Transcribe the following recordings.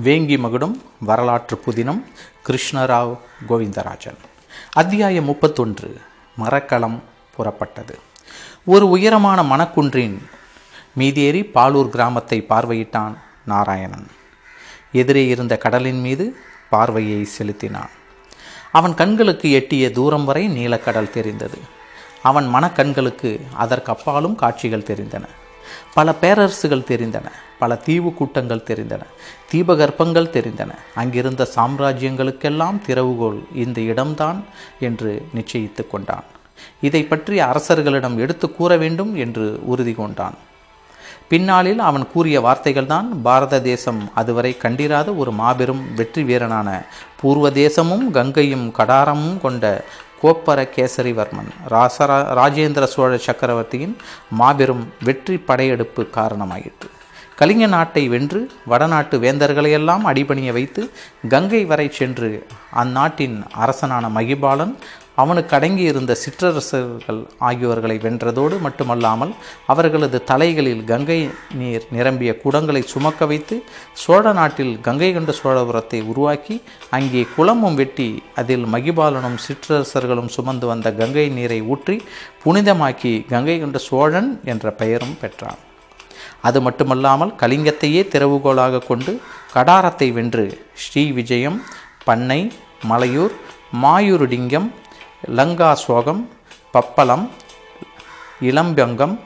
வேங்கி மகுடம் வரலாற்று புதினம் கிருஷ்ணராவ் கோவிந்தராஜன். அத்தியாயம் முப்பத்தொன்று மரக்களம் புறப்பட்டது. ஒரு உயரமான மணக்குன்றின் மீதேறி பாலூர் கிராமத்தை பார்வையிட்டான் நாராயணன். எதிரே இருந்த கடலின் மீது பார்வையை செலுத்தினான். அவன் கண்களுக்கு எட்டிய தூரம் வரை நீலக்கடல் தெரிந்தது. அவன் மனக்கண்களுக்கு அதற்கப்பாலும் காட்சிகள் தெரிந்தன. பல பேரரசுகள் தெரிந்தன பல தீவு கூட்டங்கள் தெரிந்தன தீபகற்பங்கள் தெரிந்தன. அங்கிருந்த சாம்ராஜ்யங்களுக்கெல்லாம் திறவுகோல் இந்த இடம்தான் என்று நிச்சயித்து கொண்டான். இதை பற்றி அரசர்களிடம் எடுத்து கூற வேண்டும் என்று உறுதி கொண்டான். பின்னாளில் அவன் கூறிய வார்த்தைகள்தான் பாரத தேசம் அதுவரை கண்டிராத ஒரு மாபெரும் வெற்றி வீரனான பூர்வ தேசமும் கங்கையும் கடாரமும் கொண்ட கோப்பர கேசரிவர்மன் ராசரா ராஜேந்திர சோழ சக்கரவர்த்தியின் மாபெரும் வெற்றி படையெடுப்பு காரணமாயிற்று. கலிங்க நாட்டை வென்று வடநாட்டு வேந்தர்களையெல்லாம் அடிபணிய வைத்து கங்கை வரை சென்று அந்நாட்டின் அரசனான மகிபாலன் அவனுக்கு அடங்கியிருந்த சிற்றரசர்கள் ஆகியோர்களை வென்றதோடு மட்டுமல்லாமல் அவர்களது தலைகளில் கங்கை நீர் நிரம்பிய குடங்களை சுமக்க வைத்து சோழ நாட்டில் கங்கை கொண்ட சோழபுரத்தை உருவாக்கி அங்கே குளமும் வெட்டி அதில் மகிபாலனும் சிற்றரசர்களும் சுமந்து வந்த கங்கை நீரை ஊற்றி புனிதமாக்கி கங்கை கொண்ட சோழன் என்ற பெயரும் பெற்றான். அது மட்டுமல்லாமல் கலிங்கத்தையே திறவுகோலாக கொண்டு கடாரத்தை வென்று ஸ்ரீ விஜயம் பண்ணை மலையூர் மாயூருடிங்கம் லங்கா சோகம் பப்பளம் இளம்பங்கம்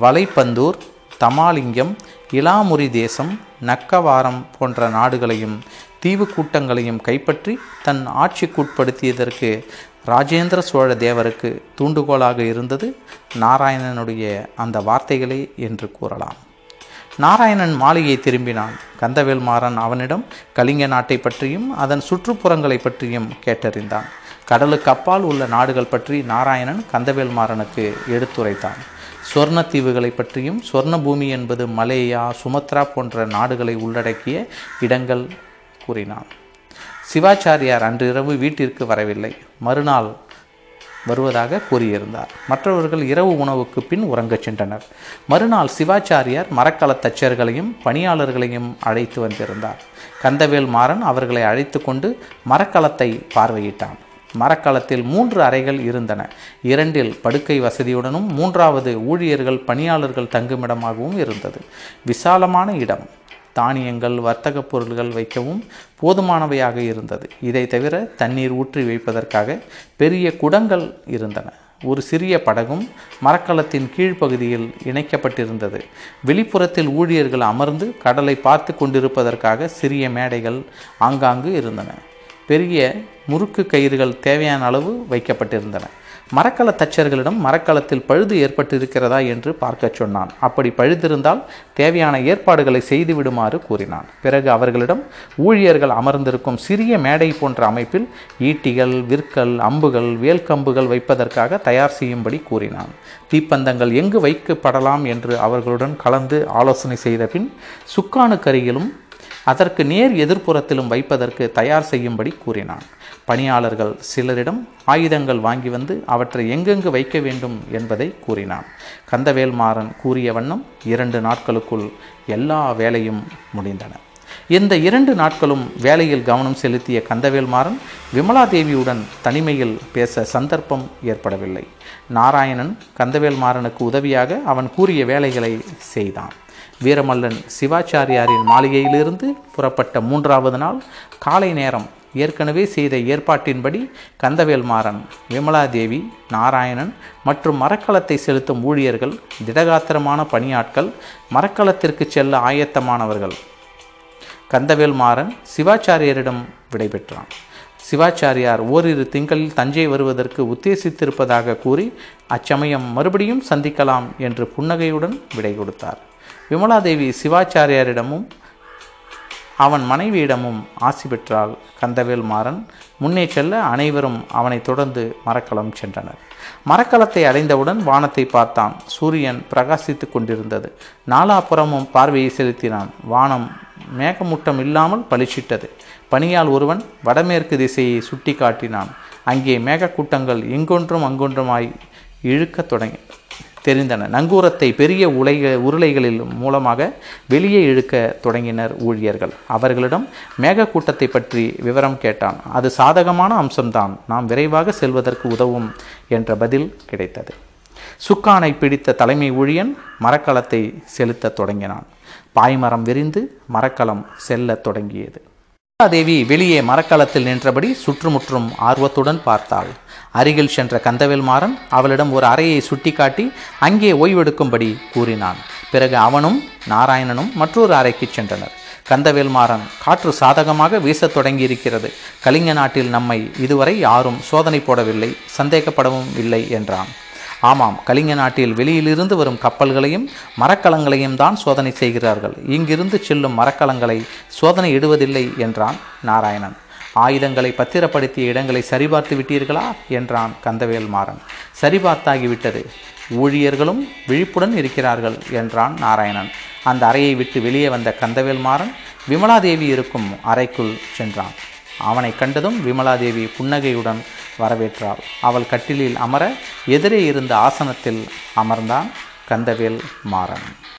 வலைப்பந்தூர் தமாலிங்கம் இலாமுரி தேசம் நக்கவாரம் போன்ற நாடுகளையும் தீவு கூட்டங்களையும் கைப்பற்றி தன் ஆட்சிக்குட்படுத்தியதற்கு ராஜேந்திர சோழ தேவருக்கு தூண்டுகோலாக இருந்தது நாராயணனுடைய அந்த வார்த்தைகளே என்று கூறலாம். நாராயணன் மாளிகை திரும்பினான். கந்தவேல் மாறன் அவனிடம் கலிங்க நாட்டை பற்றியும் அதன் சுற்றுப்புறங்களை பற்றியும் கேட்டறிந்தான். கடலுக்கு அப்பால் உள்ள நாடுகள் பற்றி நாராயணன் கந்தவேல் மாறனுக்கு எடுத்துரைத்தான். சொர்ண தீவுகளை பற்றியும் சொர்ண பூமி என்பது மலேயா சுமத்ரா போன்ற நாடுகளை உள்ளடக்கிய இடங்கள் கூறினான். சிவாச்சாரியார் அன்றிரவு வீட்டிற்கு வரவில்லை. மறுநாள் வருவதாக கூறியிருந்தார். மற்றவர்கள் இரவு உணவுக்கு பின் உறங்கச் சென்றனர். மறுநாள் சிவாச்சாரியார் மரக்கலத் தச்சர்களையும் பணியாளர்களையும் அழைத்து வந்திருந்தார். கந்தவேல் மாறன் அவர்களை அழைத்து கொண்டு மரக்கலத்தை பார்வையிட்டான். மரக்கலத்தில் மூன்று அறைகள் இருந்தன. இரண்டில் படுக்கை வசதியுடனும் மூன்றாவது ஊழியர்கள் பணியாளர்கள் தங்குமிடமாகவும் இருந்தது. விசாலமான இடம். தானியங்கள் வர்த்தக பொருள்கள் வைக்கவும் போதுமானவையாக இருந்தது. இதை தவிர தண்ணீர் ஊற்றி வைப்பதற்காக பெரிய குடங்கள் இருந்தன. ஒரு சிறிய படகும் மரக்கலத்தின் கீழ்ப்பகுதியில் இணைக்கப்பட்டிருந்தது. வெளிப்புறத்தில் ஊழியர்கள் அமர்ந்து கடலை பார்த்து கொண்டிருப்பதற்காக சிறிய மேடைகள் ஆங்காங்கு இருந்தன. பெரிய முறுக்கு கயிறுகள் தேவையான அளவு வைக்கப்பட்டிருந்தன. மரக்கல தச்சர்களிடம் மரக்கலத்தில் பழுது ஏற்பட்டிருக்கிறதா என்று பார்க்கச் சொன்னான். அப்படி பழுதிருந்தால் தேவையான ஏற்பாடுகளை செய்துவிடுமாறு கூறினான். பிறகு அவர்களிடம் ஊழியர்கள் அமர்ந்திருக்கும் சிறிய மேடை போன்ற அமைப்பில் ஈட்டிகள் விற்கள் அம்புகள் வேல்கம்புகள் வைப்பதற்காக தயார் செய்யும்படி கூறினான். தீப்பந்தங்கள் எங்கு வைக்கப்படலாம் என்று அவர்களுடன் கலந்து ஆலோசனை செய்த பின் சுக்கானுக்கரியிலும் அதற்கு நேர் எதிர்ப்புறத்திலும் வைப்பதற்கு தயார் செய்யும்படி கூறினான். பணியாளர்கள் சிலரிடம் ஆயுதங்கள் வாங்கி வந்து அவற்றை எங்கெங்கு வைக்க வேண்டும் என்பதை கூறினான். கந்தவேல்மாறன் கூறிய வண்ணம் இரண்டு நாட்களுக்குள் எல்லா வேலையும் முடிந்தன. இந்த இரண்டு நாட்களும் வேலையில் கவனம் செலுத்திய கந்தவேல் மாறன் விமலாதேவியுடன் தனிமையில் பேச சந்தர்ப்பம் ஏற்படவில்லை. நாராயணன் கந்தவேல் மாறனுக்கு உதவியாக அவன் கூறிய வேலைகளை செய்தான். வீரமல்லன் சிவாச்சாரியாரின் மாளிகையிலிருந்து புறப்பட்ட மூன்றாவது நாள் காலை நேரம் ஏற்கனவே செய்த ஏற்பாட்டின்படி கந்தவேல் மாறன் விமலாதேவி நாராயணன் மற்றும் மரக்கலத்தை செலுத்தும் ஊழியர்கள் திடகாத்திரமான பணியாட்கள் மரக்கலத்திற்கு செல்ல ஆயத்தமானவர்கள் கந்தவேல் மாறன் சிவாச்சாரியரிடம் விடைபெற்றான். சிவாச்சாரியார் ஓரிரு திங்களில் தஞ்சை வருவதற்கு உத்தேசித்திருப்பதாக கூறி அச்சமயம் மறுபடியும் சந்திக்கலாம் என்று புன்னகையுடன் விடை கொடுத்தார். விமலாதேவி சிவாச்சாரியாரிடமும் அவன் மனைவியிடமும் ஆசி பெற்றால் கந்தவேல் மாறன் முன்னே செல்ல அனைவரும் அவனை தொடர்ந்து மரக்கலம் சென்றனர். மரக்கலத்தை அடைந்தவுடன் வானத்தை பார்த்தான். சூரியன் பிரகாசித்து கொண்டிருந்தது. நாலாபுறமும் பார்வையை செலுத்தினான். வானம் மேகமூட்டம் இல்லாமல் பளிச்சிட்டது. பணியால் ஒருவன் வடமேற்கு திசையை சுட்டி காட்டினான் அங்கே மேகக்கூட்டங்கள் இங்கொன்றும் அங்கொன்றுமாய் இழுக்கத் தொடங்கி தெரிந்தன. நங்கூரத்தை பெரிய உலைக உருளைகளில் மூலமாக வெளியே இழுக்க தொடங்கினர் ஊழியர்கள். அவர்களிடம் மேகக்கூட்டத்தை பற்றி விவரம் கேட்டான். அது சாதகமான அம்சம்தான். நாம் விரைவாக செல்வதற்கு உதவும் என்ற பதில் கிடைத்தது. சுக்கானை பிடித்த தலைமை ஊழியன் மரக்கலத்தை செலுத்தத் தொடங்கினான். பாய்மரம் விரிந்து மரக்கலம் செல்லத் தொடங்கியது. தேவி வெளியே மரக்கலத்தில் நின்றபடி சுற்றுமுற்றும் ஆர்வத்துடன் பார்த்தாள். அருகில் சென்ற கந்தவேல் மாறன் அவளிடம் ஒரு அறையை சுட்டிக்காட்டி அங்கே ஓய்வெடுக்கும்படி கூறினான். பிறகு அவனும் நாராயணனும் மற்றொரு அறைக்கு சென்றனர். கந்தவேல்மாறன் காற்று சாதகமாக வீசத் தொடங்கியிருக்கிறது. கலிங்க நாட்டில் நம்மை இதுவரை யாரும் சோதனை போடவில்லை சந்தேகப்படவும் இல்லை என்றான். ஆமாம். கலிங்க நாட்டில் வெளியிலிருந்து வரும் கப்பல்களையும் மரக்கலங்களையும் தான் சோதனை செய்கிறார்கள். இங்கிருந்து செல்லும் மரக்கலங்களை சோதனை இடுவதில்லை என்றான் நாராயணன். ஆயுதங்களை பத்திரப்படுத்திய இடங்களை சரிபார்த்து விட்டீர்களா? என்றான் கந்தவேல் மாறன். சரிபார்த்தாகிவிட்டது. ஊழியர்களும் விழிப்புடன் இருக்கிறார்கள் என்றான் நாராயணன். அந்த அறையை விட்டு வெளியே வந்த கந்தவேல் மாறன் விமலாதேவி இருக்கும் அறைக்குள் சென்றான். அவனை கண்டதும் விமலாதேவி புன்னகையுடன் வரவேற்றாள். அவள் கட்டிலில் அமர எதிரே இருந்த ஆசனத்தில் அமர்ந்தான் கந்தவேல் மாறன்.